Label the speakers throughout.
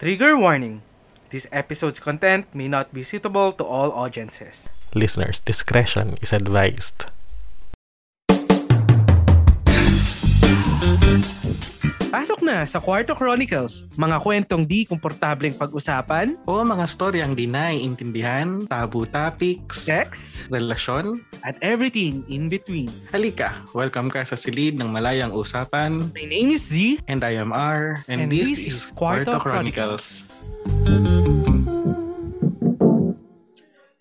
Speaker 1: Trigger warning. This episode's content may not be suitable to all audiences.
Speaker 2: Listeners, discretion is advised.
Speaker 1: Pasok na sa Quarto Chronicles, mga kwentong di komportableng pag-usapan,
Speaker 2: O mga storyang di naiintindihan, tabu topics,
Speaker 1: sex,
Speaker 2: relasyon.
Speaker 1: at everything in between.
Speaker 2: Halika, welcome ka sa silid ng malayang usapan.
Speaker 1: My name is Z.
Speaker 2: And I am R. And,
Speaker 1: And
Speaker 2: this,
Speaker 1: this
Speaker 2: is
Speaker 1: Kwarto
Speaker 2: Kwarto Chronicles.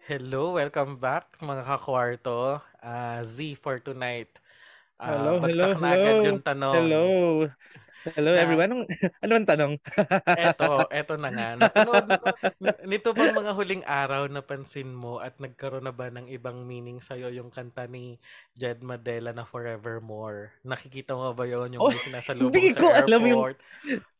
Speaker 2: Hello, welcome back mga kakwarto. Ah, Z for tonight. Ah,
Speaker 1: Hello, hello,
Speaker 2: na agad
Speaker 1: hello.
Speaker 2: yung tanong.
Speaker 1: Hello. Hello
Speaker 2: Na-
Speaker 1: everyone. Anong, ano ang tanong?
Speaker 2: Eto, eto na nga. Napanood mo, n- nito bang mga huling araw napansin mo at nagkaroon na ba ng ibang meaning sa'yo yung kanta ni Jed Madela na Forevermore? Nakikita mo ba yun yung
Speaker 1: Oh,
Speaker 2: sinasalubong
Speaker 1: hindi
Speaker 2: sa
Speaker 1: ko alam yung-
Speaker 2: airport?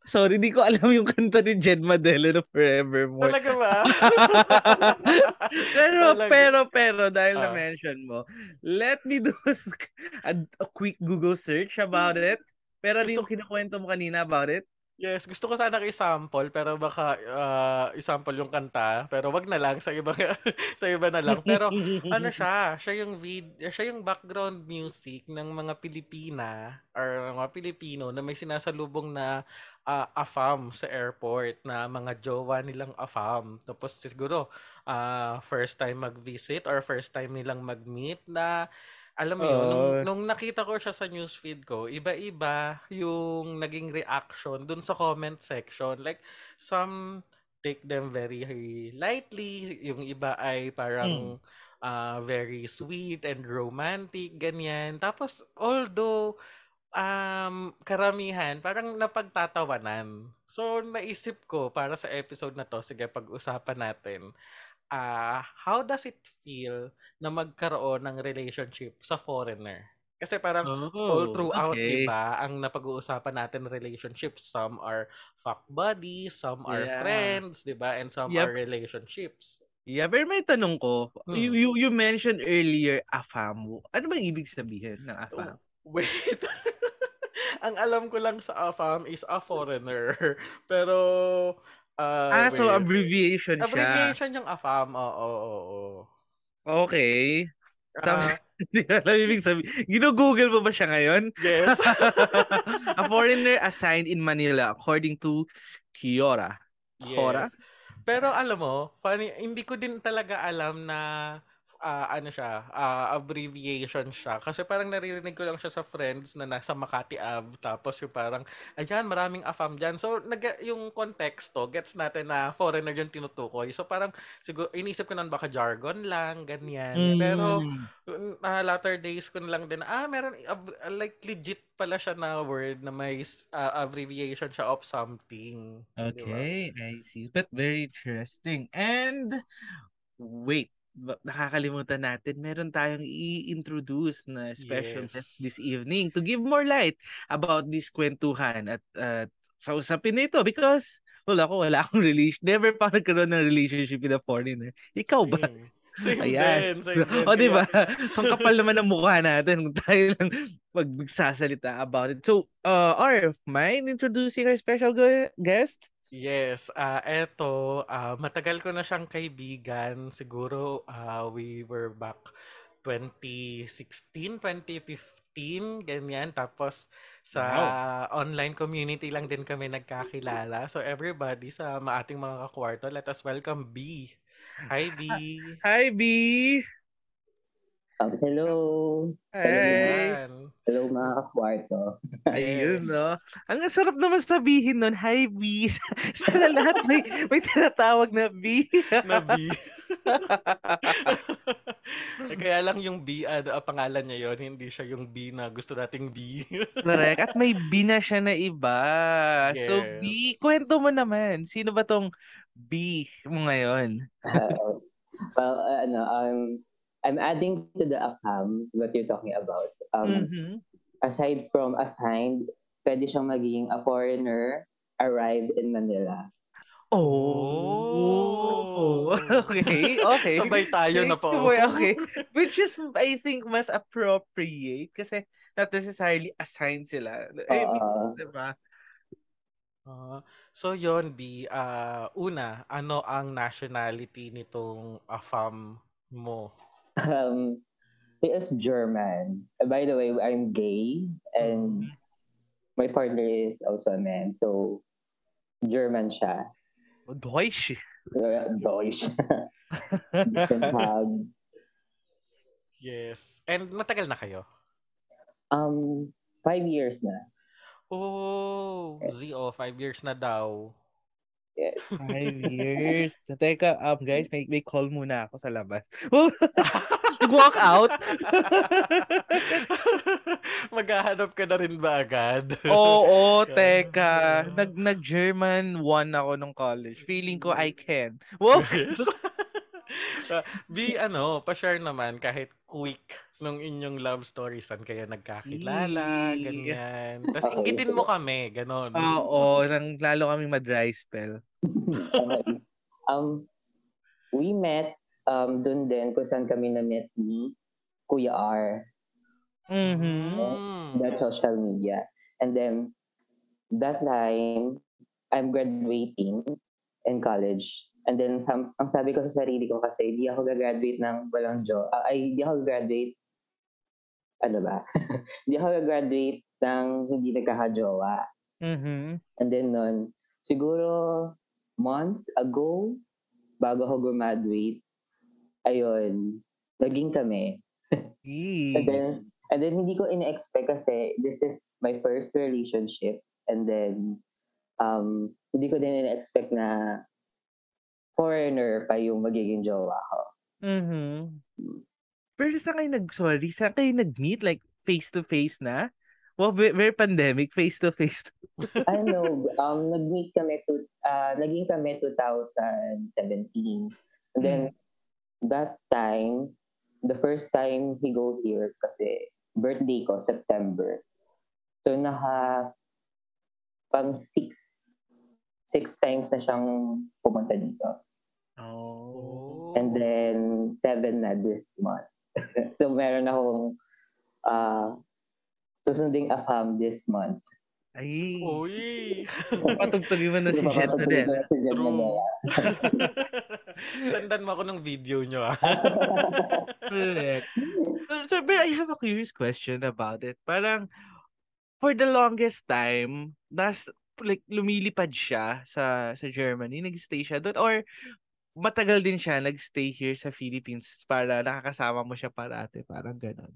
Speaker 1: Sorry, di ko alam yung kanta ni Jed Madela na Forevermore.
Speaker 2: Talaga ba?
Speaker 1: pero,
Speaker 2: Talaga.
Speaker 1: pero, pero, dahil
Speaker 2: Ah.
Speaker 1: na-mention mo, let me do a, a quick Google search about it. Pero ano
Speaker 2: Gusto-
Speaker 1: yung kinukwento mo kanina about it?
Speaker 2: Yes, gusto ko sana i-sample pero baka ah, i-sample yung kanta pero wag na lang sa iba sa iba na lang. Pero ano siya, siya yung vid, siya yung background music ng mga Pilipina or mga Pilipino na may sinasalubong na ah, AFAM sa airport na mga jowa nilang AFAM. Tapos siguro ah, first time mag-visit or first time nilang mag-meet na alam mo yun, nung, nung nakita ko siya sa newsfeed ko, iba-iba yung naging reaction dun sa comment section. Like, some take them very lightly, yung iba ay parang ah, very sweet and romantic, ganyan. Tapos, although, um, karamihan, parang napagtatawanan. So, naisip ko, para sa episode na to, sige, pag-usapan natin, ah how does it feel na magkaroon ng relationship sa foreigner? Kasi parang all throughout,
Speaker 1: Oh, okay.
Speaker 2: di ba, ang napag-uusapan natin relationships, some are fuck buddies, some are
Speaker 1: Yeah.
Speaker 2: friends, di ba, and some
Speaker 1: Yep.
Speaker 2: are relationships.
Speaker 1: Yeah, pero may tanong ko.
Speaker 2: Hmm.
Speaker 1: You, you, you mentioned earlier AFAM. Ano bang ibig sabihin ng AFAM?
Speaker 2: Wait. ang alam ko lang sa AFAM is a foreigner. Pero, ah,
Speaker 1: ah, so
Speaker 2: wait.
Speaker 1: abbreviation siya.
Speaker 2: Abbreviation yung AFAM, oo, oo, oo.
Speaker 1: Okay. Tapos,
Speaker 2: Ah,
Speaker 1: hindi ko alam ibig sabihin. Mo ba siya ngayon?
Speaker 2: yes.
Speaker 1: a foreigner assigned in Manila according to Kiora. Kiora?
Speaker 2: Yes. Pero alam mo, funny, hindi ko din talaga alam na ah, ano siya, ah, abbreviation siya. Kasi parang naririnig ko lang siya sa friends na nasa Makati Ave. Tapos yung parang, ayan, maraming AFAM dyan. So, nag, yung konteksto, gets natin na foreigner yung tinutukoy. So, parang, siguro, inisip ko nun baka jargon lang, ganyan. Pero,
Speaker 1: Mm.
Speaker 2: uh, latter days ko na lang din, ah, meron, ab- like, legit pala siya na word na may ah, abbreviation siya of something.
Speaker 1: Okay, I see. But very interesting. And wait, nakakalimutan natin, meron tayong i-introduce na special
Speaker 2: Yes.
Speaker 1: guest this evening to give more light about this kwentuhan at uh, sa usapin na ito because wala ko, wala akong relation. Never pa nagkaroon ng relationship with a foreigner. Ikaw ba?
Speaker 2: Same. Same
Speaker 1: Ayan.
Speaker 2: din, same din.
Speaker 1: O, di ba? Ang kapal naman ng mukha natin kung tayo lang magsasalita about it. So, uh, R, mind introducing our special gu- guest?
Speaker 2: Yes, ah eto, ah, matagal ko na siyang kaibigan. Siguro ah, we were back 2016, 2015, ganyan. Tapos sa online community lang din kami nagkakilala. So everybody sa ma- ating mga kakwarto, let us welcome B. Hi B.
Speaker 1: Hi, B!
Speaker 3: Um, hello.
Speaker 2: Ayan.
Speaker 3: Hello mga kakwarto.
Speaker 1: Ayun, no? Ang sarap naman sabihin nun, hi, B! Sana lahat may, may tinatawag na B.
Speaker 2: Na B. Eh, Kaya lang yung B, ano, ang pangalan niya yon hindi siya yung B na gusto nating B.
Speaker 1: Correct. At may B na siya na iba. So,
Speaker 2: Yes.
Speaker 1: B, kwento mo naman. Sino ba tong B mo ngayon?
Speaker 3: Uh, well, uh, ano, um, I'm adding to the ACAM what you're talking about. Um,
Speaker 1: Mhm.
Speaker 3: Aside from assigned, pwede siyang maging a foreigner arrived in Manila.
Speaker 1: Oh.
Speaker 2: Oh.
Speaker 1: Okay, okay.
Speaker 2: Sabay tayo na po.
Speaker 1: Okay, okay. Which is, I think, mas appropriate kasi not necessarily assigned sila. I mean,
Speaker 3: Oo.
Speaker 1: diba?
Speaker 2: Ah, so yon B, ah, una, ano ang nationality nitong AFAM mo?
Speaker 3: Um, he is German. Uh, By the way, I'm gay and my partner is also a man. So, German siya.
Speaker 1: Deutsch.
Speaker 3: Uh, Deutsch.
Speaker 2: Yes. And matagal na kayo?
Speaker 3: Um, five years na.
Speaker 2: Oh, ZO, five years na daw.
Speaker 3: Yes.
Speaker 1: Five years. Teka, um, guys, may, may call muna ako sa labas. Nag-walk out?
Speaker 2: Maghahanap ka na rin ba agad?
Speaker 1: Oo, teka. Nag, nag-German one ako nung college. Feeling ko I can. Wow!
Speaker 2: Yes. Ah, B, ano, pa-share naman kahit quick nung inyong love stories saan kayo nagkakilala, ganyan. Tapos
Speaker 3: Okay.
Speaker 2: inggitin mo kami, ganon.
Speaker 1: Oo, nang lalo kami ma-dry spell.
Speaker 3: Um, we met um, dun din kung saan kami na-met ni Kuya R.
Speaker 1: Mhm.
Speaker 2: Mm.
Speaker 3: that social media. And then that time, I'm graduating in college. And then sam- ang sabi ko sa sarili ko kasi di ako gagraduate ng walang job. ay, di ako graduate ano ba? di ako gagraduate ng hindi nagkakajowa.
Speaker 1: Mhm.
Speaker 3: And then nun, siguro months ago, bago ako graduate, ayun, naging kami. And then, and then hindi ko in-expect kasi this is my first relationship. And then, um, hindi ko din in-expect na foreigner pa yung magiging jowa ko.
Speaker 1: Mhm. Pero saan kayo nag, sorry, saan kayo nag-meet? Like, face-to-face na? Well, very, very pandemic, face-to-face.
Speaker 3: I know, um, nag-meet kami, to, uh, naging kami 2017. And then, that time, the first time he go here kasi birthday ko, September. So, naka pang six, six times na siyang pumunta dito.
Speaker 1: Oh.
Speaker 3: And then, seven na this month. so, meron akong uh, susunding AFAM this month.
Speaker 1: Ay.
Speaker 2: Uy!
Speaker 1: Patugtugin mo na si Jet na din.
Speaker 3: Si Jet
Speaker 2: True.
Speaker 3: Manila.
Speaker 2: Sandan mo ako ng video nyo, ah.
Speaker 1: Correct. So, but I have a curious question about it. Parang, for the longest time, das, like, lumilipad siya sa sa Germany, nag-stay siya doon, or matagal din siya nag-stay here sa Philippines para nakakasama mo siya parate, parang ganon.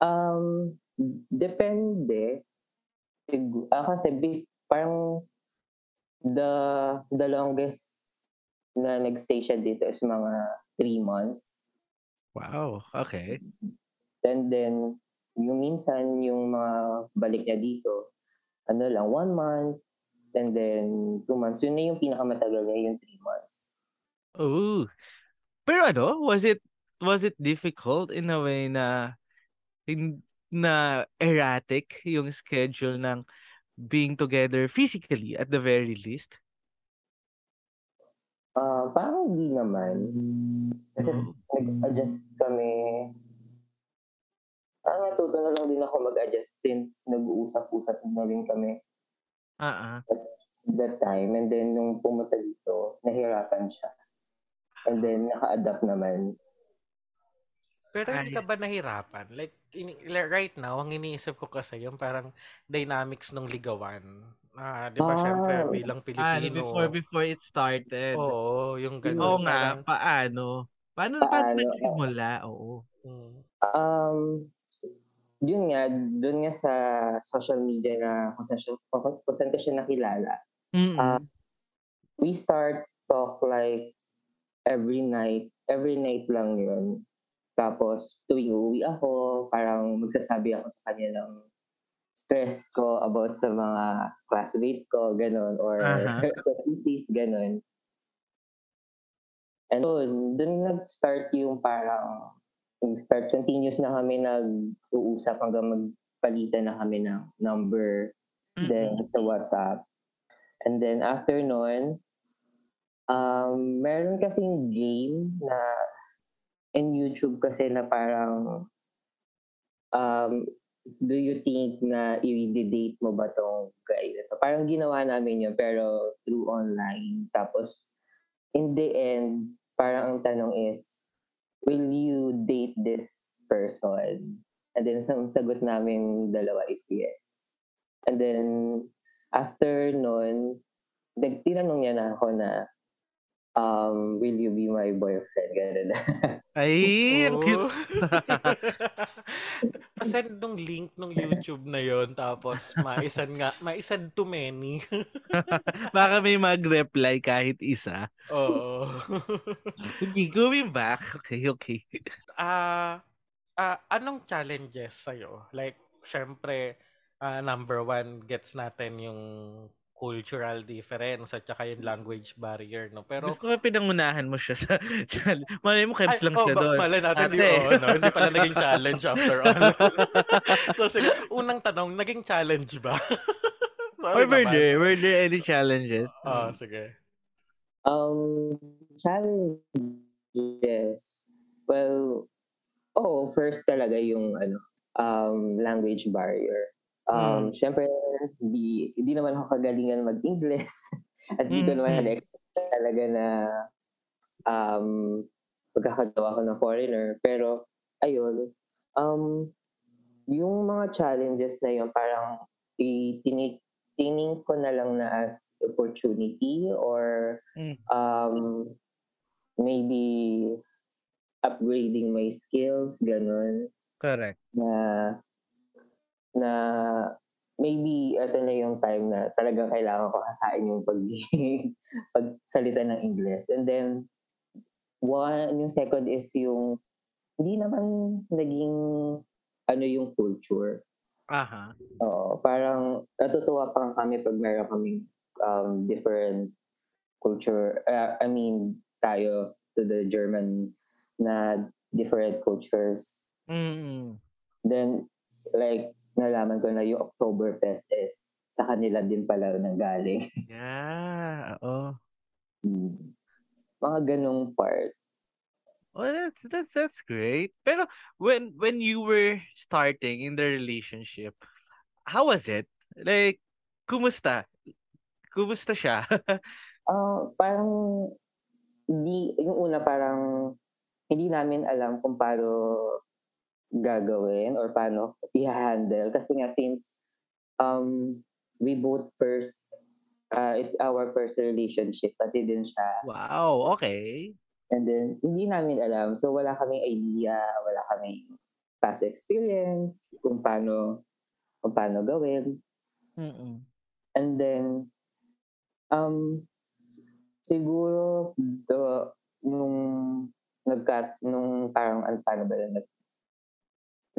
Speaker 3: Um, depende. Ah, kasi bi- parang the the longest na nagstay siya dito is mga three months.
Speaker 1: Wow, okay.
Speaker 3: And then, yung minsan, yung mga balik niya dito, ano lang, one month, and then two months. Yun na yung pinakamatagal niya, yung three months.
Speaker 1: Oh. Pero ano, was it was it difficult in a way na in, na erratic yung schedule ng being together physically at the very least?
Speaker 3: Ah, parang hindi naman. Kasi
Speaker 1: Oh.
Speaker 3: nag-adjust kami. Parang natuto na lang din ako mag-adjust since nag-uusap-usap na rin kami
Speaker 1: Ah, ah.
Speaker 3: that time. And then, nung pumunta dito, nahirapan siya. And then, naka-adapt naman.
Speaker 2: Pero hindi ka ba nahirapan? Like, like, right now, ang iniisip ko kasi yung parang dynamics ng ligawan. Ah, di ba,
Speaker 3: Ah.
Speaker 2: syempre, bilang
Speaker 1: Ah,
Speaker 2: Pilipino.
Speaker 1: before before it started.
Speaker 2: Oo, yung ganun.
Speaker 1: Oo nga,
Speaker 2: parang,
Speaker 1: paano? Paano paano
Speaker 3: Paano?
Speaker 1: nagsimula? Oo.
Speaker 2: mm,
Speaker 3: Um, yun nga, dun nga sa social media na kung saan, ko siya nakilala.
Speaker 1: Mm-mm.
Speaker 3: Ah. We start talk like every night. Every night lang yun. Tapos, tuwing uuwi ako, parang magsasabi ako sa kanya ng stress ko about sa mga classmate ko, ganun, or sa thesis, ganun. And dun, dun nag-start yung parang, nag-start, continuous na kami nag-uusap hanggang magpalitan na kami ng number, then sa WhatsApp. And then after nun, um, meron kasing game na in YouTube kasi na parang um, do you think na i-date mo ba tong guy? Parang ginawa namin yun, pero through online. Tapos, in the end, parang ang tanong is, will you date this person? And then, ang sagot namin dalawa is yes. And then, after nun, tinanong niya na ako na, um, will you be my boyfriend? Ganun.
Speaker 1: Ay, ang cute.
Speaker 2: Pa-send nung link nung YouTube na yon tapos maisan nga, maisan too many.
Speaker 1: Baka may mag-reply kahit isa.
Speaker 2: Oo.
Speaker 1: okay, going back. Okay, okay.
Speaker 2: Ah, uh, uh, anong challenges sa'yo? Like, syempre, uh, number one, gets natin yung cultural difference at saka yung language barrier, no? Pero...
Speaker 1: Gusto ko pinangunahan mo siya sa. Malay mo, kebs lang
Speaker 2: oh,
Speaker 1: siya doon.
Speaker 2: Malay natin, Ate. di, oh, no? hindi pala naging challenge after all. so, sige, unang tanong, naging challenge ba?
Speaker 1: Sorry Or were there, were there any challenges?
Speaker 2: Ah, oh, sige.
Speaker 3: Um, challenges. Well, oh, first talaga yung ano, um, language barrier. Um, mm. Siyempre, hindi, hindi naman ako kagalingan mag-English. At hindi ko naman mm-hmm. expect talaga na um, pagkakagawa ko ng foreigner. Pero, ayun, um, yung mga challenges na yun, parang itining ko na lang na as opportunity or mm. um, maybe upgrading my skills, ganun.
Speaker 1: Correct.
Speaker 3: Na na maybe ito na yung time na talagang kailangan ko hasain yung pag pagsalita ng English. And then, one, yung second is yung hindi naman naging ano yung culture.
Speaker 1: Aha.
Speaker 3: Oo, parang natutuwa pa kami pag meron kaming um, different culture. Uh, I mean, tayo to the German na different cultures.
Speaker 1: Mm.
Speaker 3: Then, like, nalaman ko na yung Oktoberfest is sa kanila din pala nanggaling.
Speaker 1: yeah, oo.
Speaker 3: Hmm. Mga ganong part.
Speaker 1: Oh, that's that's that's great. Pero when when you were starting in the relationship, how was it? Like, kumusta? Kumusta siya?
Speaker 3: uh, parang hindi yung una parang hindi namin alam kung paano gagawin or paano i-handle. Kasi nga since um, we both first, uh, it's our first relationship, pati din siya.
Speaker 1: Wow, okay.
Speaker 3: And then, hindi namin alam. So, wala kaming idea, wala kaming past experience, kung paano, kung paano gawin.
Speaker 1: Mm-mm.
Speaker 3: And then, um, siguro, the, nung nagkat, nung parang, ano, paano ba yun,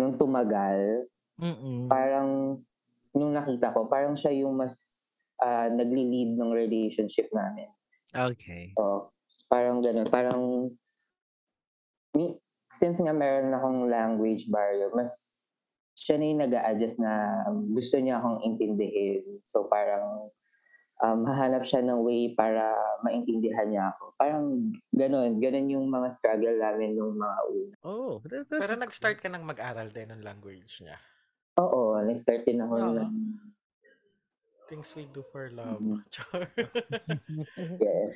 Speaker 3: nung tumagal,
Speaker 1: Mm-mm.
Speaker 3: parang nung nakita ko, parang siya yung mas uh, nagli-lead ng relationship namin.
Speaker 1: Okay.
Speaker 3: So, parang gano'n. Parang, since nga meron akong language barrier, mas siya na yung nag adjust na gusto niya akong intindihin. So parang um, hahanap siya ng way para maintindihan niya ako. Parang ganun. Ganun yung mga struggle namin nung mga una.
Speaker 1: Oh,
Speaker 2: that's, that's Pero nag-start ka nang mag-aral din ng language niya?
Speaker 3: Oo, nag-start din ako oh. ng...
Speaker 2: Things we do for love. Mm-hmm.
Speaker 3: yes.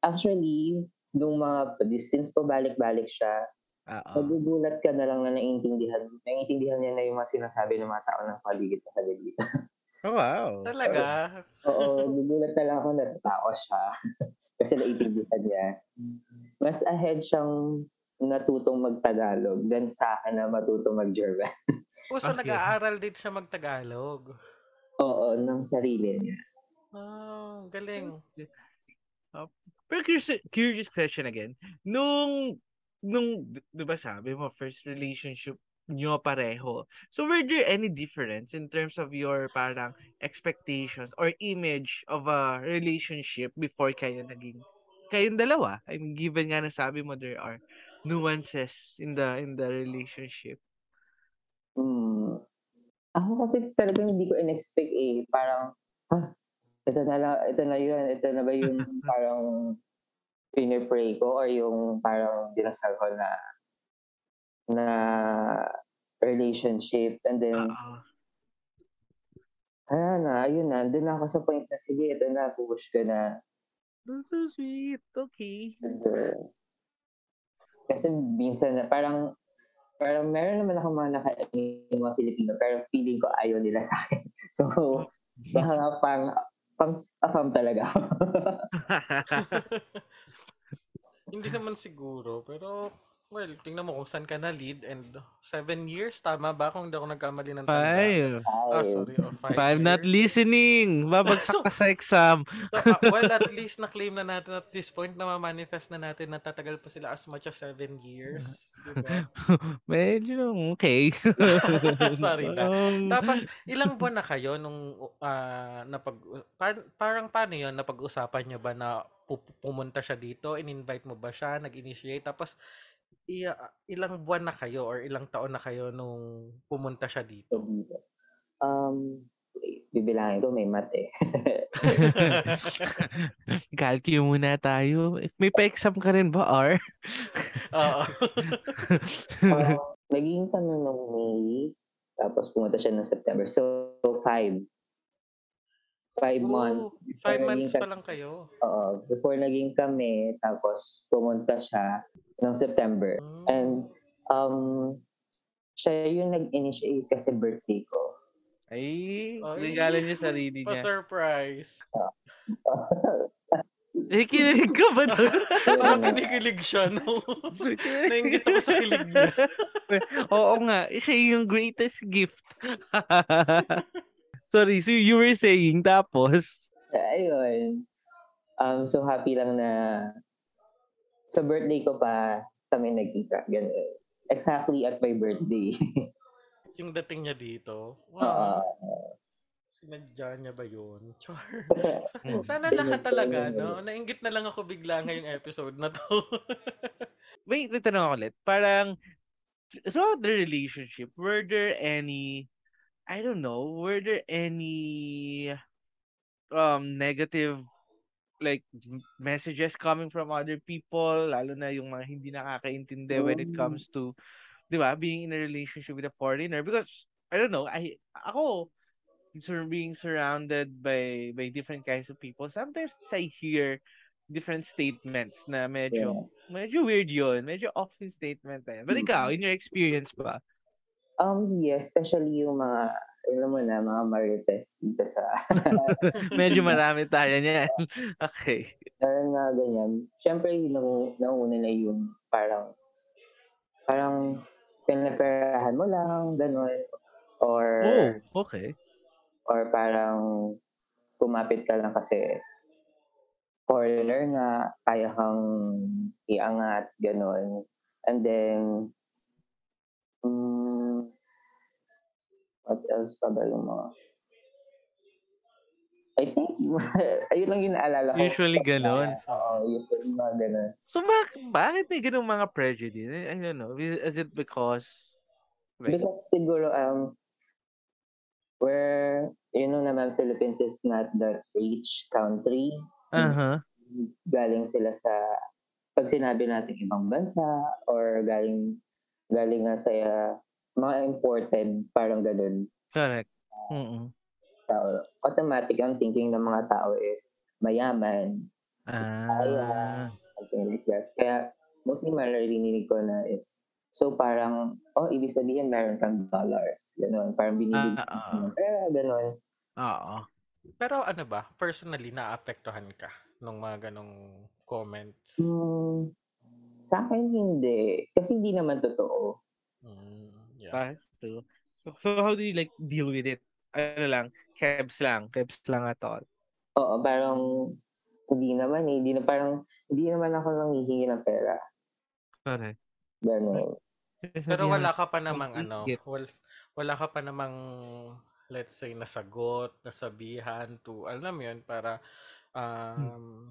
Speaker 3: Actually, nung mga, since pabalik-balik siya,
Speaker 1: Uh-oh.
Speaker 3: Nagugulat ka na lang na naiintindihan. Naiintindihan niya na yung mga sinasabi ng mga tao ng paligid sa paligid.
Speaker 1: Oh, wow.
Speaker 2: Talaga?
Speaker 3: Oo, gugulat na lang ako na tao siya. Kasi naiintindihan niya. Mas ahead siyang natutong magtagalog than sa akin na matutong mag-German.
Speaker 2: o, so okay. nag-aaral din siya magtagalog?
Speaker 3: Oo, ng sarili niya.
Speaker 2: Oh, galing.
Speaker 1: Uh, pero curious, curious question again. Nung, nung, di ba sabi mo, first relationship nyo pareho. So were there any difference in terms of your parang expectations or image of a relationship before kayo naging kayong dalawa? I mean, given nga na sabi mo there are nuances in the in the relationship.
Speaker 3: Hmm. Ako kasi talagang hindi ko in-expect eh. Parang, ah, ito na lang, ito na yun, ito na ba yung parang pinipray ko or yung parang dinasal ko na na relationship. And then, ano na, ayun na, doon ako sa point na, sige, ito na, push ko na.
Speaker 1: That's so sweet. Okay.
Speaker 3: And, uh, kasi minsan na, parang, parang meron naman ako mga nakain mga Filipino, pero feeling ko ayaw nila sa akin. So, baka nga pang, pang, afam talaga.
Speaker 2: Hindi naman siguro, pero well, tingnan mo kung saan ka na lead and seven years, tama ba? Kung hindi ako nagkamali ng tanda.
Speaker 1: Five.
Speaker 2: Ah,
Speaker 3: Ay,
Speaker 2: sorry. Oh, five,
Speaker 1: Five not listening. Babagsak ka sa exam.
Speaker 2: So, ah, well, at least na-claim na natin at this point na ma-manifest na natin na tatagal pa sila as much as seven years. Diba?
Speaker 1: Medyo okay.
Speaker 2: Sorry na.
Speaker 1: Um,
Speaker 2: Tapos, ilang buwan na kayo nung ah, napag... pa- parang paano yun? Napag-usapan nyo ba na pu- pumunta siya dito? In-invite mo ba siya? Nag-initiate? Tapos, ilang buwan na kayo or ilang taon na kayo nung pumunta siya dito?
Speaker 3: um, wait, bibilangin ko, may mat eh.
Speaker 1: Calcu muna tayo. May pa-exam ka rin ba, R?
Speaker 2: Oo.
Speaker 3: Um, naging kami nung May, tapos pumunta siya ng September. So, five. Five
Speaker 2: Oh,
Speaker 3: months.
Speaker 2: Five months pa lang kayo.
Speaker 3: Oo, before naging kami, tapos pumunta siya ng September.
Speaker 2: Mm.
Speaker 3: And um, siya yung nag-initiate kasi birthday ko.
Speaker 1: Ay,
Speaker 2: Ay.
Speaker 1: regalo niya sarili niya.
Speaker 2: Pa-surprise.
Speaker 1: Eh, kinilig ka ba doon?
Speaker 2: Parang kinikilig siya, no? Nainggit ako sa kilig niya.
Speaker 1: Oo nga, siya yung greatest gift. Sorry, so you were saying, tapos?
Speaker 3: Ayun. Um, so happy lang na sa birthday ko pa kami nagkita. Ganun. Exactly at my birthday.
Speaker 2: Yung dating niya dito. Wow. Sinadya niya ba yun? Char. Sana lahat talaga, no? Nainggit na lang ako bigla ngayong episode na to.
Speaker 1: Wait, may tanong ako ulit. Parang, throughout the relationship, were there any, I don't know, were there any um negative like messages coming from other people, lalo na yung mga hindi nakakaintindi when it
Speaker 3: Mm.
Speaker 1: comes to, di ba, being in a relationship with a foreigner? Because, I don't know, I, ako, sur- being surrounded by by different kinds of people, sometimes I hear different statements na medyo medyo weird yun. Medyo off yung statement yun. But ikaw, in your experience ba?
Speaker 3: Um, yes, especially yung mga, alam mo na, mga marites dito sa,
Speaker 1: Medyo marami tayo niyan. okay.
Speaker 3: meron na ganyan. Siyempre, nauna na yung parang, parang, pinaperahan mo lang, gano'n. Or,
Speaker 1: Oh, okay.
Speaker 3: or parang, kumapit ka lang kasi, foreigner nga, kaya kang iangat, gano'n. And then, mm, what else pa ba yung mga, I think, ayun lang yung naalala ko.
Speaker 1: Usually ganon.
Speaker 3: Oo, usually mga ganon.
Speaker 1: So, bak- bakit may ganung mga prejudice? I don't know. Is, is it because... Like,
Speaker 3: Because siguro, um, where, you know naman, Philippines is not that rich country.
Speaker 1: uh-huh.
Speaker 3: Galing sila sa, pag sinabi natin ibang bansa, or galing, galing nga sa uh, mga imported, parang ganun.
Speaker 1: Correct. Mm-mm.
Speaker 3: Tao. Automatic ang thinking ng mga tao is mayaman,
Speaker 1: Ah.
Speaker 3: something like that. Kaya, mostly maririnig ko na is, so parang, oh, ibig sabihin meron kang dollars. Ganon. Parang binibigyan
Speaker 1: Ah, ah,
Speaker 3: ka ng pera, ganon.
Speaker 1: Oo.
Speaker 2: Pero ano ba, personally, naapektuhan ka nung mga ganong comments?
Speaker 3: Hmm, sa akin hindi. Kasi hindi naman totoo.
Speaker 2: Mm, yeah.
Speaker 1: True. So, so how do you like deal with it? Ano lang, kebs lang. Kebs lang at all.
Speaker 3: Oo, parang hindi naman eh. Hindi na parang, hindi naman ako nanghihingi ng pera.
Speaker 1: Correct.
Speaker 3: Ganon.
Speaker 2: Pero wala ka pa namang ano,
Speaker 1: Complete.
Speaker 2: wal, wala ka pa namang let's say nasagot, nasabihan to alam mo yun para um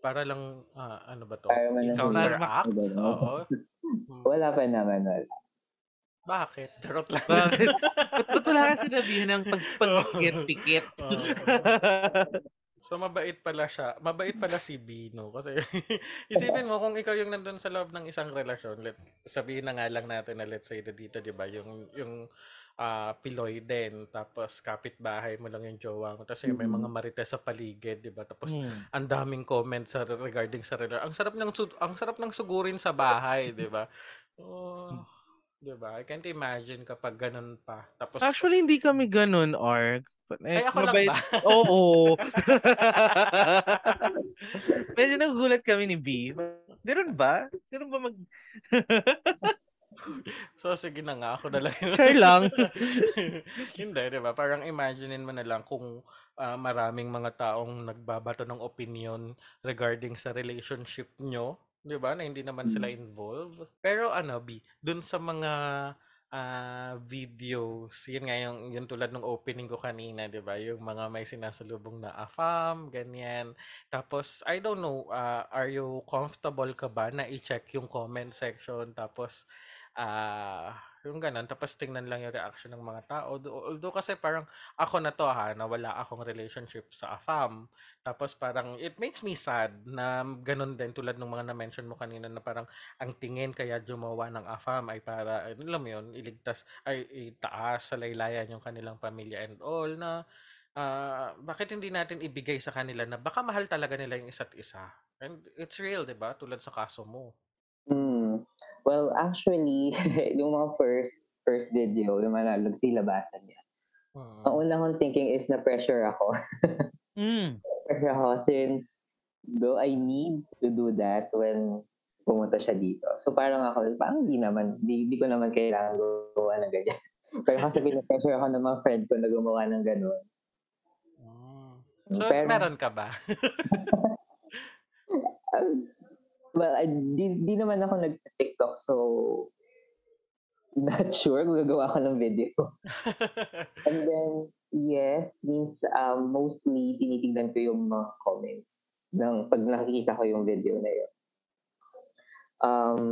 Speaker 2: para lang ah, ano ba to?
Speaker 3: Para man lang-
Speaker 2: counteract.
Speaker 3: Para ma-
Speaker 2: Oo. Hmm,
Speaker 3: Wala pa naman. Wala.
Speaker 2: Bakit? Charot lang.
Speaker 1: Bakit? Ba't ba't wala ka sinabihan ng pag pagpikit-pikit?
Speaker 2: Oo. So mabait pala siya. Mabait pala si Bino kasi isipin mo kung ikaw yung nandun sa loob ng isang relasyon, let sabihin na nga lang natin na let's say na dito 'di ba, yung yung uh, Piloy din tapos kapitbahay mo lang yung jowa mo tapos mm-hmm. may mga marites sa paligid 'di ba? Tapos mm. ang daming comments sa regarding sa relasyon. Ang sarap ng ang sarap ng sugurin sa bahay, 'di ba? Oh, 'di ba? I can't imagine kapag ganun pa. Tapos
Speaker 1: Actually hindi kami ganun, Arg.
Speaker 2: Eh, Ay, ako mabait. lang ba?
Speaker 1: Oo. Medyo nagugulat kami ni B. Ganun ba? Ganun ba mag...
Speaker 2: so, sige na nga. Ako na lang.
Speaker 1: Sure lang.
Speaker 2: Hindi, di ba? Parang imaginein mo na lang kung uh, maraming mga taong nagbabato ng opinion regarding sa relationship nyo. Di ba? Na hindi naman sila mm. involved. Pero ano, B, dun sa mga ah, videos, yun nga yung, yung tulad ng opening ko kanina, di ba? Yung mga may sinasalubong na AFAM, ganyan. Tapos, I don't know, uh, are you comfortable ka ba na i-check yung comment section? Tapos, ah, yung ganun, tapos tingnan lang yung reaction ng mga tao. Although kasi parang ako na to ha, na wala akong relationship sa AFAM. Tapos parang it makes me sad na ganun din tulad ng mga na-mention mo kanina na parang ang tingin kaya jumawa ng AFAM ay para, alam mo yun, iligtas, ay itaas sa laylayan yung kanilang pamilya and all na uh, bakit hindi natin ibigay sa kanila na baka mahal talaga nila yung isa't isa. And it's real, di ba? Tulad sa kaso mo.
Speaker 3: Well, actually, yung mga first first video, yung manalog si labasan niya. Uh-huh. Ang una kong thinking is na pressure ako.
Speaker 1: mm.
Speaker 3: Pressure ako since do I need to do that when pumunta siya dito. So parang ako, parang hindi naman, di, di ko naman kailangan gumawa ng ganyan. Pero kasi pinapressure ako ng mga friend ko na gumawa ng gano'n.
Speaker 2: Oh. So, Pero, meron ka ba?
Speaker 3: um, well, I, di, di naman ako nag-TikTok, so not sure kung gagawa ko ng video. And then, yes, means um, mostly tinitignan ko yung mga comments ng pag nakikita ko yung video na yun. Um,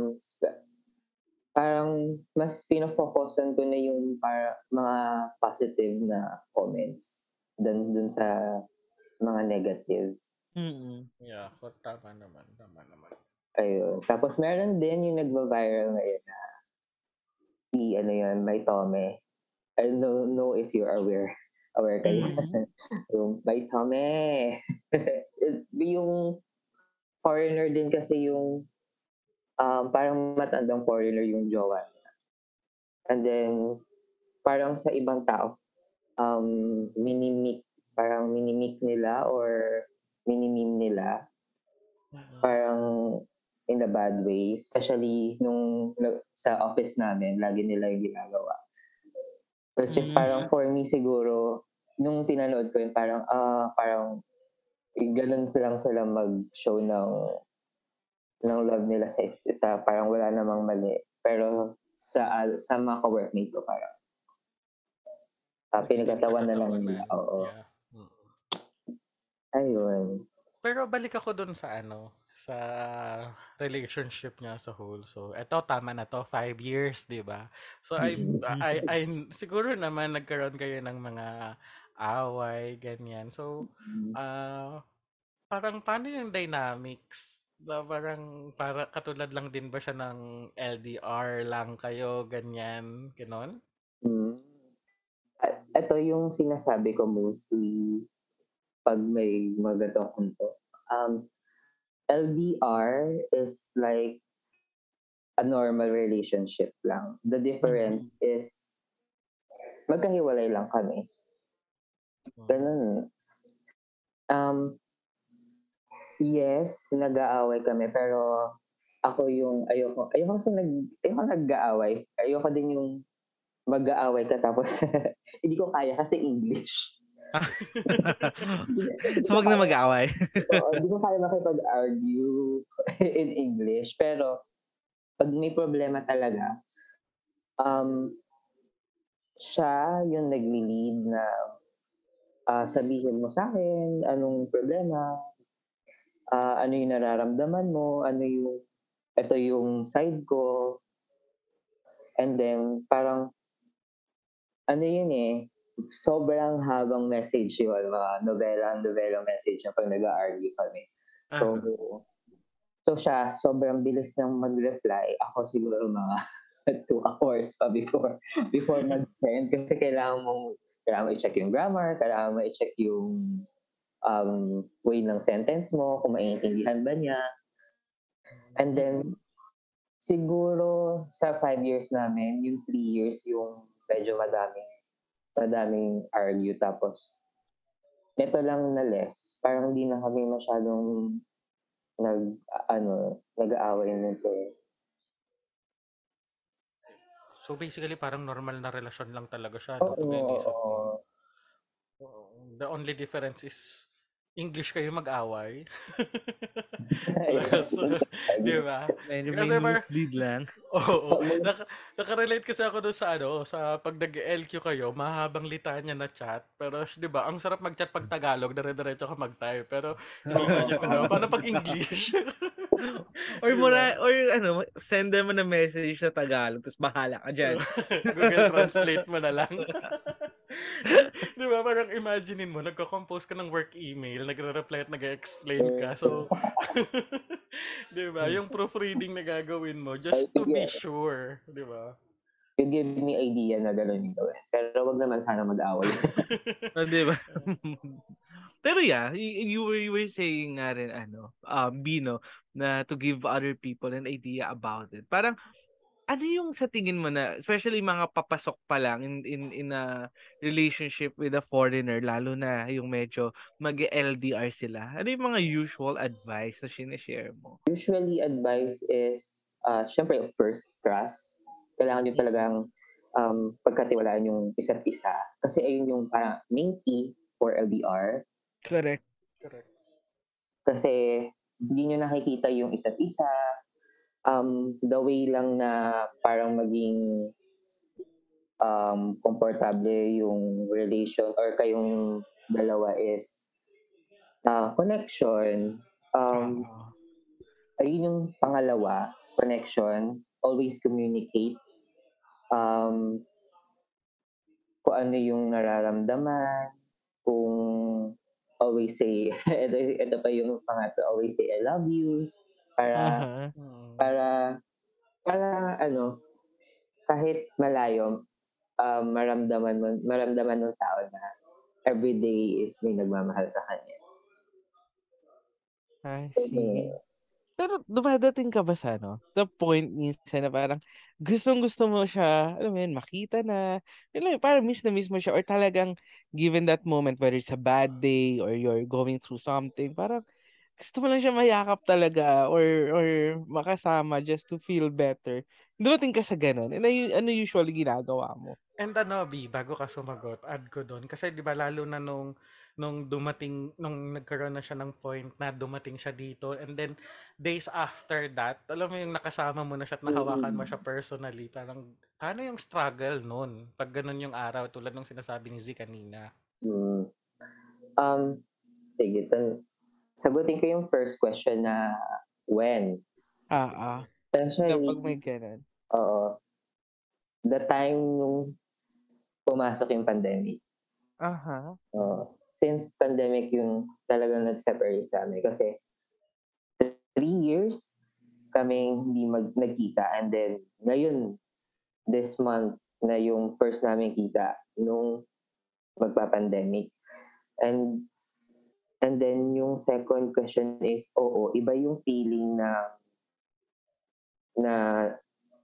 Speaker 3: parang mas pinafocusan ko na yung para mga positive na comments than dun sa mga negative.
Speaker 2: Mm-hmm. Yeah, tama naman, tama naman.
Speaker 3: Ayun. Tapos meron din yung nagva-viral ngayon na si ano yun, May Tome. I don't know if you're aware. Aware kayo. Mm-hmm. yung May Tome. yung foreigner din kasi yung um, parang matandang foreigner yung jowa niya. And then, parang sa ibang tao, um, minimik, parang minimik nila or minimim nila. Mm-hmm. Parang in a bad way, especially nung sa office namin, lagi nila yung ginagawa. Which is mm-hmm. parang for me siguro, nung pinanood ko yun, parang, ah, uh, parang, ganun silang sila mag-show ng ng love nila sa isa, parang wala namang mali. Pero sa sa mga ka-workmate ko parang uh, pinagkatawan na lang nila. Oo. Yeah. Ayun.
Speaker 2: Pero balik ako dun sa ano, sa relationship niya sa whole. So, eto tama na to, five years, 'di ba? So I, I I siguro naman nagkaroon kayo ng mga away ganyan. So, uh, parang paano yung dynamics? So, parang para katulad lang din ba siya ng LDR lang kayo ganyan, ganon?
Speaker 3: Mm. Ito yung sinasabi ko mostly pag may mga ganitong Um, LDR is like a normal relationship lang. The difference mm-hmm. is magkahiwalay lang kami. Ganun. Um, yes, nag-aaway kami pero ako yung ayoko ayoko kasi nag ayoko nag-aaway. Ayoko din yung mag-aaway ka tapos hindi ko kaya kasi English.
Speaker 1: so, wag na mag-away.
Speaker 3: hindi ko kaya makipag-argue in English. Pero, pag may problema talaga, um, siya yung nag-lead na uh, sabihin mo sa akin anong problema, uh, ano yung nararamdaman mo, ano yung, ito yung side ko. And then, parang, ano yun eh, sobrang habang message yun, mga novela-novela message na pag nag-argue kami. So, uh-huh. so siya, sobrang bilis niyang mag-reply. Ako siguro mga two hours pa before before mag-send kasi kailangan mong kailangan mo i-check yung grammar, kailangan mo i-check yung um, way ng sentence mo, kung maiintindihan ba niya. And then, siguro sa five years namin, yung three years, yung medyo madaming, madaming argue. Tapos, ito lang na less. Parang hindi na kami masyadong nag, ano, nag-aaway nito.
Speaker 2: So basically parang normal na relasyon lang talaga siya no,
Speaker 3: Oo,
Speaker 2: pag
Speaker 3: oo.
Speaker 2: The only difference is English kayo mag-away. So, di ba? Kasi
Speaker 1: may
Speaker 2: par-
Speaker 1: mislead lang.
Speaker 2: Oo. Naka, nakarelate kasi ako doon sa ano, sa pag nag-LQ kayo, mahabang litanya na chat. Pero, di ba, ang sarap mag-chat pag Tagalog, dire-diretso ka mag-type. Pero, hindi ko yun, ano, paano pag English?
Speaker 1: or muna, or ano, send them na message na Tagalog, tapos bahala ka dyan.
Speaker 2: Google Translate mo na lang. Di ba? Parang imaginein mo, nagko-compose ka ng work email, nagre-reply at nag-explain ka. So, di ba? Yung proofreading na gagawin mo, just to be sure. Di ba?
Speaker 3: You give me idea na gano'n yung gawin. Pero wag naman sana mag-away.
Speaker 1: oh, di ba? Pero yeah, you, were, you were saying nga rin, ano, um, Bino, na to give other people an idea about it. Parang, ano yung sa tingin mo na especially mga papasok pa lang in in in a relationship with a foreigner lalo na yung medyo mag-LDR sila. Ano yung mga usual advice na sinishare mo?
Speaker 3: Usually advice is uh syempre first trust. Kailangan niyo talagang um pagkatiwalaan yung isa't isa kasi ayun yung parang main key for LDR.
Speaker 1: Correct.
Speaker 2: Correct.
Speaker 3: Kasi hindi niyo nakikita yung isa't isa, um, the way lang na parang maging um, komportable yung relation or kayong dalawa is uh, connection. Um, ayun yung pangalawa, connection. Always communicate. Um, kung ano yung nararamdaman, kung always say, ito, ito pa yung pangatlo, always say I love yous para uh-huh. Para para ano kahit malayo um, maramdaman mo maramdaman ng tao na every day is may nagmamahal sa kanya.
Speaker 1: I see. Pero dumadating ka ba sa ano? Sa point minsan na parang gustong gusto mo siya, alam mo yun, makita na, alam mo, parang miss na miss mo siya or talagang given that moment, whether it's a bad day or you're going through something, parang gusto mo lang siya mayakap talaga or or makasama just to feel better. Dumating ka sa ganun. Ano, ano usually ginagawa mo?
Speaker 2: And ano, B, bago ka sumagot, add ko doon. Kasi di ba lalo na nung, nung dumating, nung nagkaroon na siya ng point na dumating siya dito. And then, days after that, alam mo yung nakasama mo na siya at nahawakan mo siya personally. Parang, paano yung struggle noon? Pag ganun yung araw, tulad ng sinasabi ni Z kanina.
Speaker 3: Mm. Um, sige, tan- sagutin ko yung first question na when.
Speaker 1: Ah, ah.
Speaker 3: Essentially,
Speaker 1: Kapag may ganun.
Speaker 3: Oo. The time nung pumasok yung pandemic.
Speaker 1: Aha.
Speaker 3: Uh, since pandemic yung talagang nag-separate sa amin kasi three years kaming hindi mag nagkita and then ngayon this month na yung first namin kita nung magpa-pandemic. And And then yung second question is, oo, iba yung feeling na na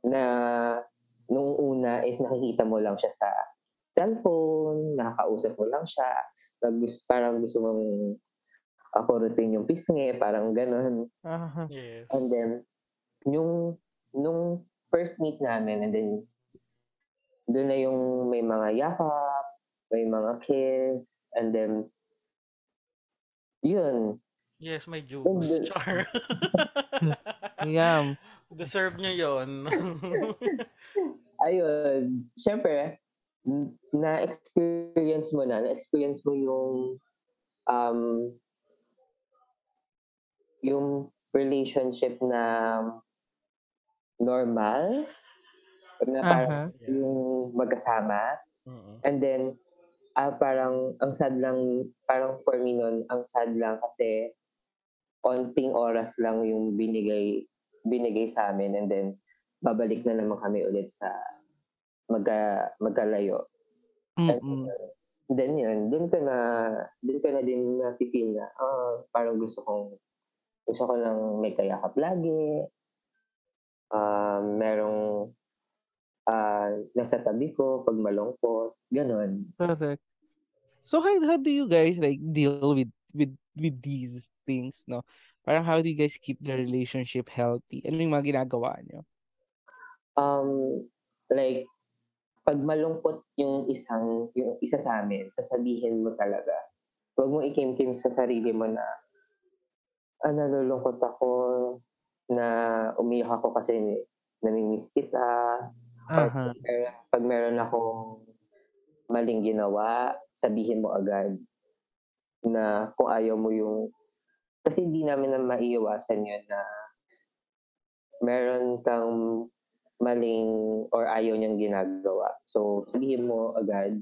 Speaker 3: na nung una is nakikita mo lang siya sa cellphone, nakakausap mo lang siya, gusto, parang gusto mong ako routine yung pisngi, parang ganun.
Speaker 1: Uh-huh.
Speaker 2: Yes.
Speaker 3: And then, yung, nung first meet namin, and then, doon na yung may mga yakap, may mga kiss, and then, yun.
Speaker 2: Yes, may juice. Char.
Speaker 1: Yum.
Speaker 2: Deserve niya yon.
Speaker 3: Ayun. Siyempre, na-experience mo na. Na-experience mo yung um, yung relationship na normal na parang uh-huh. yung magkasama. Uh-huh. And then, ah, parang ang sad lang, parang for me nun, ang sad lang kasi konting oras lang yung binigay binigay sa amin and then babalik na naman kami ulit sa magka, magkalayo. And
Speaker 1: Mm-mm.
Speaker 3: then yun, dun ko na, dun ko na din napipil na, ah, parang gusto kong, gusto ko lang may kayakap lagi, ah, merong, ah, nasa tabi ko pag malungkot, ganon.
Speaker 1: Correct. So how, how do you guys like deal with with with these things, no? Parang how do you guys keep the relationship healthy? Ano yung mga ginagawa nyo?
Speaker 3: Um, like, pag malungkot yung isang, yung isa sa amin, sasabihin mo talaga. Huwag mo ikimkim sa sarili mo na, ah, nalulungkot ako, na umiyak ako kasi namimiss kita. Or
Speaker 1: Aha.
Speaker 3: pag meron, pag meron akong maling ginawa, sabihin mo agad na kung ayaw mo yung... Kasi hindi namin na maiiwasan yun na meron kang maling or ayaw niyang ginagawa. So, sabihin mo agad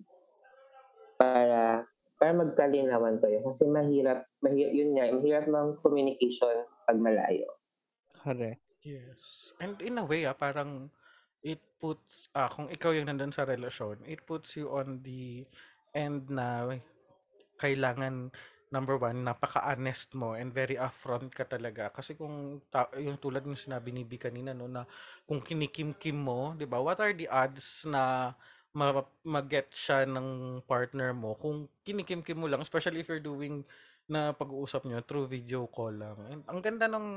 Speaker 3: para para magkalinawan kayo. Kasi mahirap, mahirap yun nga, mahirap mang communication pag malayo.
Speaker 1: Correct.
Speaker 2: Yes. And in a way, ah, parang it puts, ah, kung ikaw yung nandun sa relasyon, it puts you on the end na kailangan, number one, napaka-honest mo and very upfront ka talaga. Kasi kung, ta- yung tulad ng sinabi ni B kanina, no, na kung kinikim-kim mo, di ba, what are the odds na ma- mag-get siya ng partner mo kung kinikim-kim mo lang, especially if you're doing na pag-uusap nyo through video call lang. And ang ganda ng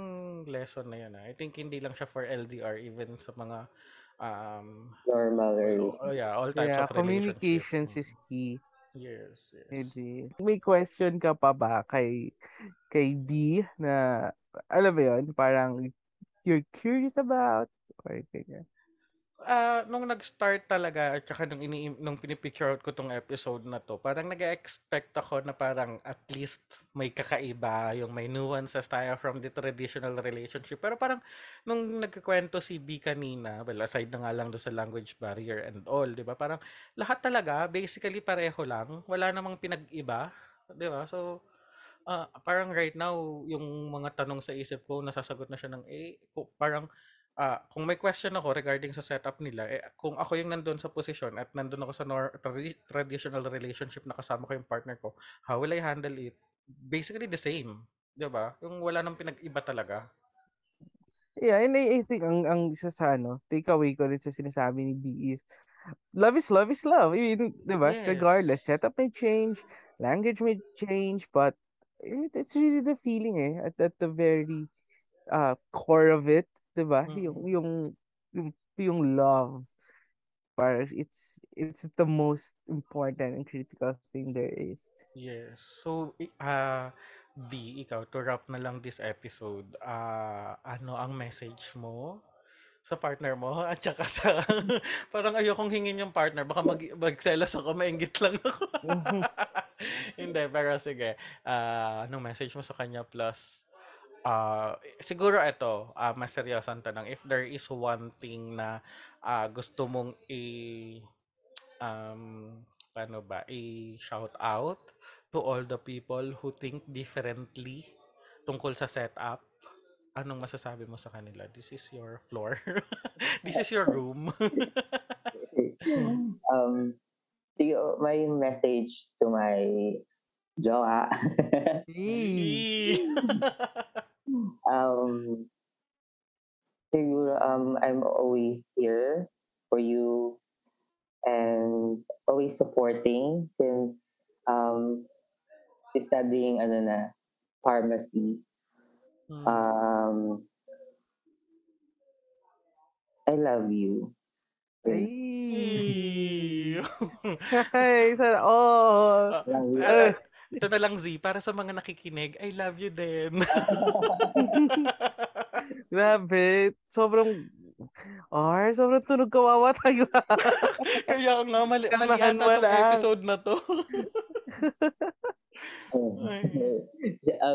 Speaker 2: lesson na yan. ah. I think hindi lang siya for LDR, even sa mga um,
Speaker 3: Normal
Speaker 2: oh,
Speaker 3: relationship.
Speaker 2: oh yeah, all types
Speaker 1: Yeah,
Speaker 2: of
Speaker 1: communications
Speaker 2: Mm.
Speaker 1: is key.
Speaker 2: Yes, yes.
Speaker 1: Eddie. May question ka pa ba kay kay B na alam mo yun, parang you're curious about or ganyan.
Speaker 2: Ah, nung nag-start talaga at saka nung ini nung pinipicture out ko tong episode na to, parang nag-expect ako na parang at least may kakaiba, yung may nuances tayo from the traditional relationship. Pero parang nung nagkukwento si B kanina, well, aside na nga lang do sa language barrier and all, 'di ba? Parang lahat talaga basically pareho lang, wala namang pinag-iba, 'di ba? So ah, parang right now yung mga tanong sa isip ko nasasagot na siya ng eh parang ah, kung may question ako regarding sa setup nila, eh, kung ako yung nandun sa posisyon at nandun ako sa nor- tradi- traditional relationship na kasama ko yung partner ko, how will I handle it? Basically the same. 'di ba? Yung wala nang pinag-iba talaga.
Speaker 1: Yeah, and I, I think ang ang isa sa ano, takeaway ko rin sa sinasabi ni B is love is love is love. I mean, 'di ba? Regardless,
Speaker 2: Yes.
Speaker 1: setup may change, language may change, but it, it's really the feeling eh at, at the very uh core of it, 'di ba? Yung
Speaker 2: Mm.
Speaker 1: yung yung yung love para it's it's the most important and critical thing there is.
Speaker 2: Yes. So, ah B, ikaw, to wrap na lang this episode, ah ano ang message mo sa partner mo? At saka sa, parang ayokong hingin yung partner. Baka mag, magselos ako, mainggit lang ako. Hindi, pero sige. Ah anong message mo sa kanya? Plus, ah siguro ito, ah mas seryosang tanong. If there is one thing na ah gusto mong i um, paano ba, i-shout out to all the people who think differently tungkol sa setup. Anong masasabi mo sa kanila? This is your floor. This is your room.
Speaker 3: um, siguro, my message to my jowa,
Speaker 1: Hey.
Speaker 3: um, siguro, um, I'm always here for you and always supporting since um, you're studying ano na, pharmacy.
Speaker 2: Hmm.
Speaker 3: Um, I love you.
Speaker 1: Hey.
Speaker 2: Hey.
Speaker 1: Hey, sana all.
Speaker 2: Ah, ah, ito na lang Z, para sa mga nakikinig, I love you din.
Speaker 1: Grabe. Sobrang Or, sobrang tunog kawawa tayo.
Speaker 2: Kaya nga, mali, mali ata
Speaker 1: mo
Speaker 2: tong
Speaker 1: lang.
Speaker 2: episode na to.
Speaker 3: Um,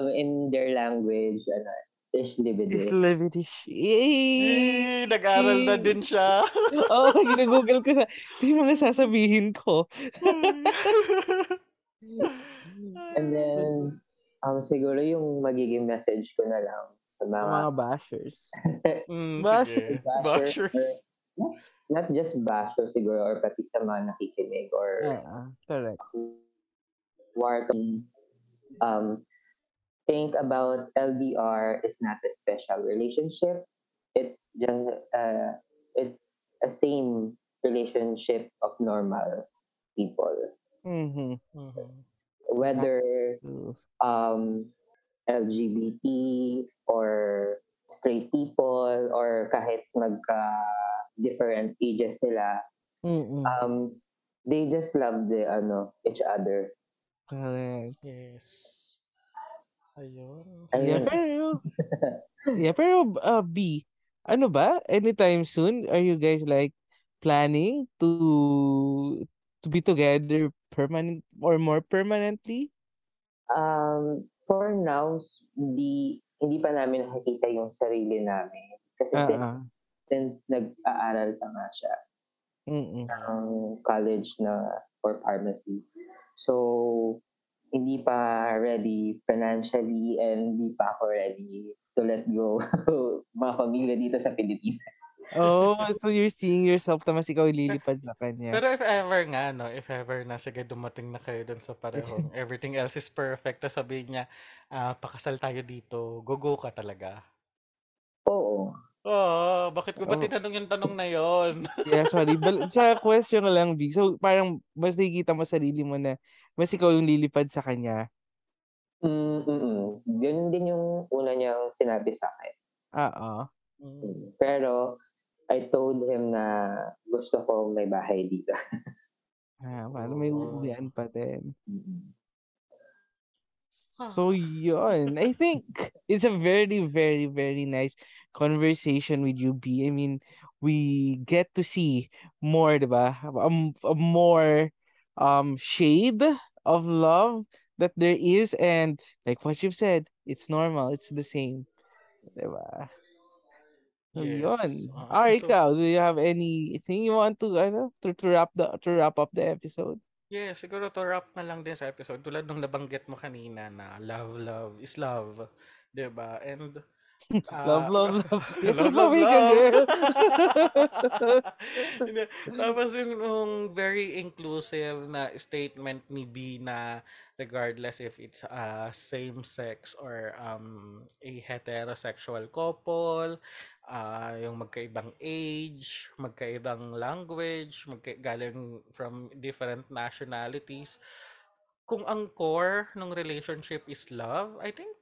Speaker 3: in their language, ano, Ish Libidish.
Speaker 1: Ish Libidish. Yay!
Speaker 2: Nag-aral na din siya.
Speaker 1: Oo, oh, ginagoogle ko na. Ito yung mga sasabihin ko.
Speaker 3: And then, um, siguro yung magiging message ko na lang sa mga...
Speaker 1: mga bashers.
Speaker 2: mm,
Speaker 1: bashers.
Speaker 2: Bashers. bashers.
Speaker 3: Not, not just bashers siguro or pati sa mga nakikinig or...
Speaker 1: Uh, correct.
Speaker 3: Wartons. Um, think about LDR is not a special relationship. It's just uh, it's a same relationship of normal people.
Speaker 1: Mm-hmm.
Speaker 2: Mm-hmm.
Speaker 3: Whether um, LGBT or straight people or kahit magka different ages sila,
Speaker 1: Mm-mm.
Speaker 3: um, they just love the ano each other.
Speaker 1: Correct.
Speaker 2: Yes. Ayun.
Speaker 1: Yeah, pero, yeah, pero uh, B, ano ba? Anytime soon, are you guys like planning to to be together permanent or more permanently?
Speaker 3: Um, for now, hindi hindi pa namin nakikita yung sarili namin. Kasi uh-uh. since, since nag-aaral pa nga siya
Speaker 1: Mm-mm.
Speaker 3: ng college na for pharmacy. So, hindi pa ready financially and hindi pa ako ready to let go mga pamilya dito sa Pilipinas.
Speaker 1: Oh, so you're seeing yourself na mas ikaw lilipad sa kanya.
Speaker 2: Pero if ever nga, no, if ever na, sige, dumating na kayo dun sa parehong, everything else is perfect, tapos sabihin niya, uh, pakasal tayo dito, go-go ka talaga.
Speaker 3: Oo.
Speaker 2: Oo, bakit ko ba oh. tinanong yung tanong na yon?
Speaker 1: yeah, sorry. Bal- sa question lang, B. So, parang mas nakikita mo sarili mo na mas ikaw yung lilipad sa kanya.
Speaker 3: Mm-mm. Yun din yung una niyang sinabi sa akin.
Speaker 1: Oo.
Speaker 3: Mm. Pero, I told him na gusto ko may bahay dito.
Speaker 1: ah, paano may uuwian pa din. So, yun. I think it's a very, very, very nice conversation with you, B. I mean, we get to see more, diba? A, a more um shade of love that there is and like what you've said, it's normal, it's the same. Diba? So, yes. yun. Uh, Alright, so, ikaw, do you have anything you want to, ano, to, to wrap the to wrap up the episode?
Speaker 2: Yeah, siguro to wrap na lang din sa episode. Tulad nung nabanggit mo kanina na love, love is love. 'di ba? And
Speaker 1: Uh, love, love, love.
Speaker 2: Yes, love, love, love. girl. Tapos yung, yung very inclusive na statement ni B na regardless if it's a same sex or um, a heterosexual couple, uh, yung magkaibang age, magkaibang language, magka- galing from different nationalities. Kung ang core ng relationship is love, I think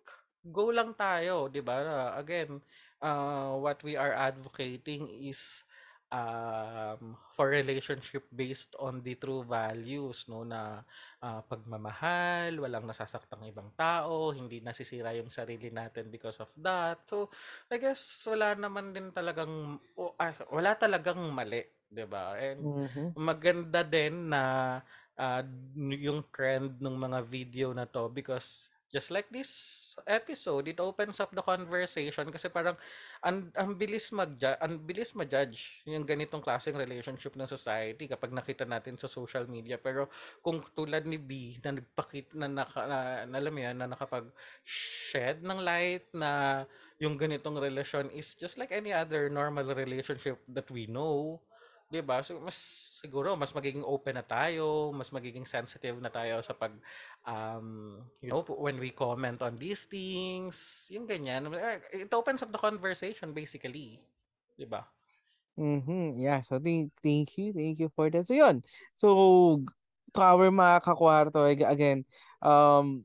Speaker 2: go lang tayo, 'di ba? Again, uh, what we are advocating is um, for relationship based on the true values no na uh, pagmamahal, walang nasasaktang ibang tao, hindi nasisira yung sarili natin because of that. So, I guess wala naman din talagang oh, ah, wala talagang mali, 'di ba? And mm-hmm. maganda din na uh, yung trend ng mga video na to because just like this episode, it opens up the conversation kasi parang ang, ang bilis mag ang bilis ma-judge yung ganitong klaseng relationship ng society kapag nakita natin sa social media. Pero kung tulad ni B na nagpakit na, naka, na, na alam yan, na nakapag shed ng light na yung ganitong relasyon is just like any other normal relationship that we know 'di ba? So mas siguro mas magiging open na tayo, mas magiging sensitive na tayo sa pag um you know when we comment on these things, yung ganyan. Eh, it opens up the conversation basically, 'di ba?
Speaker 1: Mhm. Yeah, so thank thank you. Thank you for that. So yun. So to our mga kakwarto again, um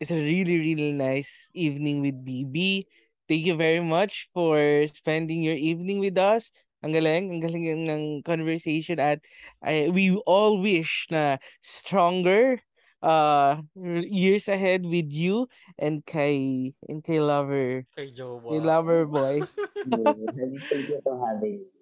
Speaker 1: it's a really really nice evening with BB. Thank you very much for spending your evening with us. Ang galing, ang galing ng conversation at I, we all wish na stronger uh years ahead with you and kay and kay lover.
Speaker 2: Kay Jowa.
Speaker 1: Kay lover boy.
Speaker 3: Thank you for having me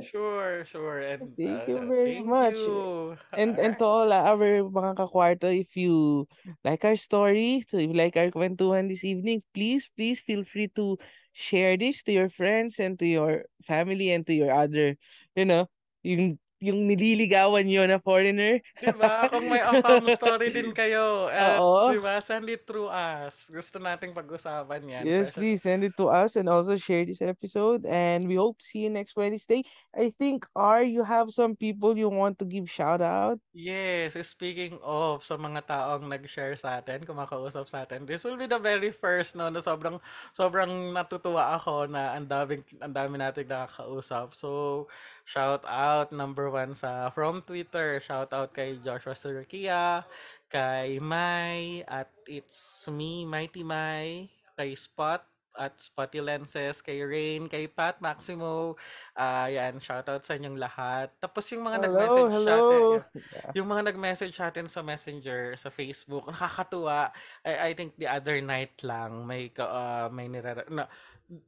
Speaker 2: Sure, sure. And
Speaker 1: Thank
Speaker 2: uh,
Speaker 1: you very
Speaker 2: thank
Speaker 1: much.
Speaker 2: you.
Speaker 1: And and to all our mga kakwarto, if you like our story, if you like our kwentuhan this evening, please, please feel free to share this to your friends and to your family and to your other, you know, yung yung nililigawan nyo na foreigner.
Speaker 2: Diba? Kung may Afam story din kayo, at,
Speaker 1: Oo.
Speaker 2: diba, send it through us. Gusto nating pag-usapan yan.
Speaker 1: Yes,
Speaker 2: Session-
Speaker 1: please send it to us and also share this episode. And we hope to see you next Wednesday. I think, R, you have some people you want to give shout out.
Speaker 2: Yes, speaking of sa mga taong nag-share sa atin, kumakausap sa atin, this will be the very first no na sobrang sobrang natutuwa ako na ang daming ang dami nating nakakausap. So, shout out number one sa from Twitter, shout out kay Joshua Surkia, kay Mai at it's me, Mighty Mai, kay Spot at Spotty Lenses, kay Rain, kay Pat Maximo, ah yan, shout out sa inyong lahat. Tapos yung mga
Speaker 1: Hello,
Speaker 2: nag-message sa atin,
Speaker 1: hello.
Speaker 2: yung mga nag-message sa atin sa Messenger, sa Facebook, nakakatuwa. I, I think the other night lang may ka, ah, may nirara na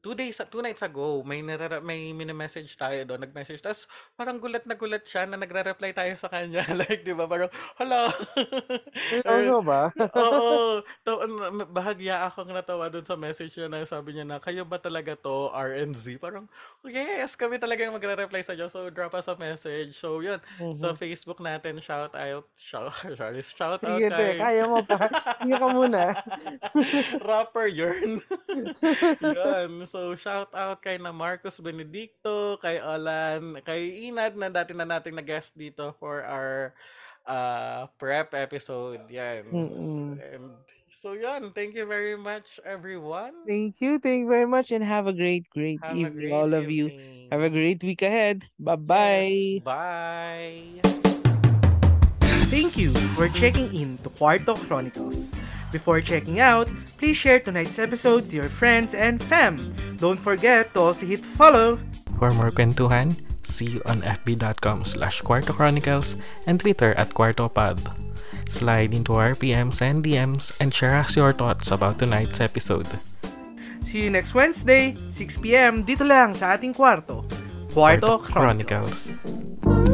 Speaker 2: two days two nights ago may nirara, may mini-message tayo doon nag-message tapos parang gulat na gulat siya na nagre-reply tayo sa kanya like di ba parang hala
Speaker 1: Ano ba?
Speaker 2: Oo. To, bahagya akong natawa doon sa message niya na sabi niya na, kayo ba talaga to, RNZ? Parang, yes, kami talaga yung magre-reply sa inyo. So, drop us a message. So, yun. Sa Facebook natin, shout out, shout, sorry, shout out
Speaker 1: Sige, te,
Speaker 2: kay
Speaker 1: kaya mo pa. Hinga ka muna.
Speaker 2: rapper yun. Yun. So, shout out kay na Marcos Benedicto, kay Alan, kay Inad na dati na nating na-guest dito for our uh, prep episode. Yan.
Speaker 1: Mm-mm.
Speaker 2: And so, yun. Thank you very much, everyone.
Speaker 1: Thank you. Thank you very much and have a great, great
Speaker 2: Have
Speaker 1: evening,
Speaker 2: great
Speaker 1: all of you.
Speaker 2: evening.
Speaker 1: Have a great week ahead. Bye-bye.
Speaker 2: Yes, bye.
Speaker 1: Thank you for checking in to Cuarto Chronicles. Before checking out, please share tonight's episode to your friends and fam. Don't forget to also hit follow.
Speaker 2: For more kwentuhan, see you on fb.com slash Chronicles and Twitter at QuartoPod. Slide into our PMs and DMs and share us your thoughts about tonight's episode.
Speaker 1: See you next Wednesday, 6pm, dito lang sa ating kwarto. Cuarto Chronicles.
Speaker 2: Chronicles.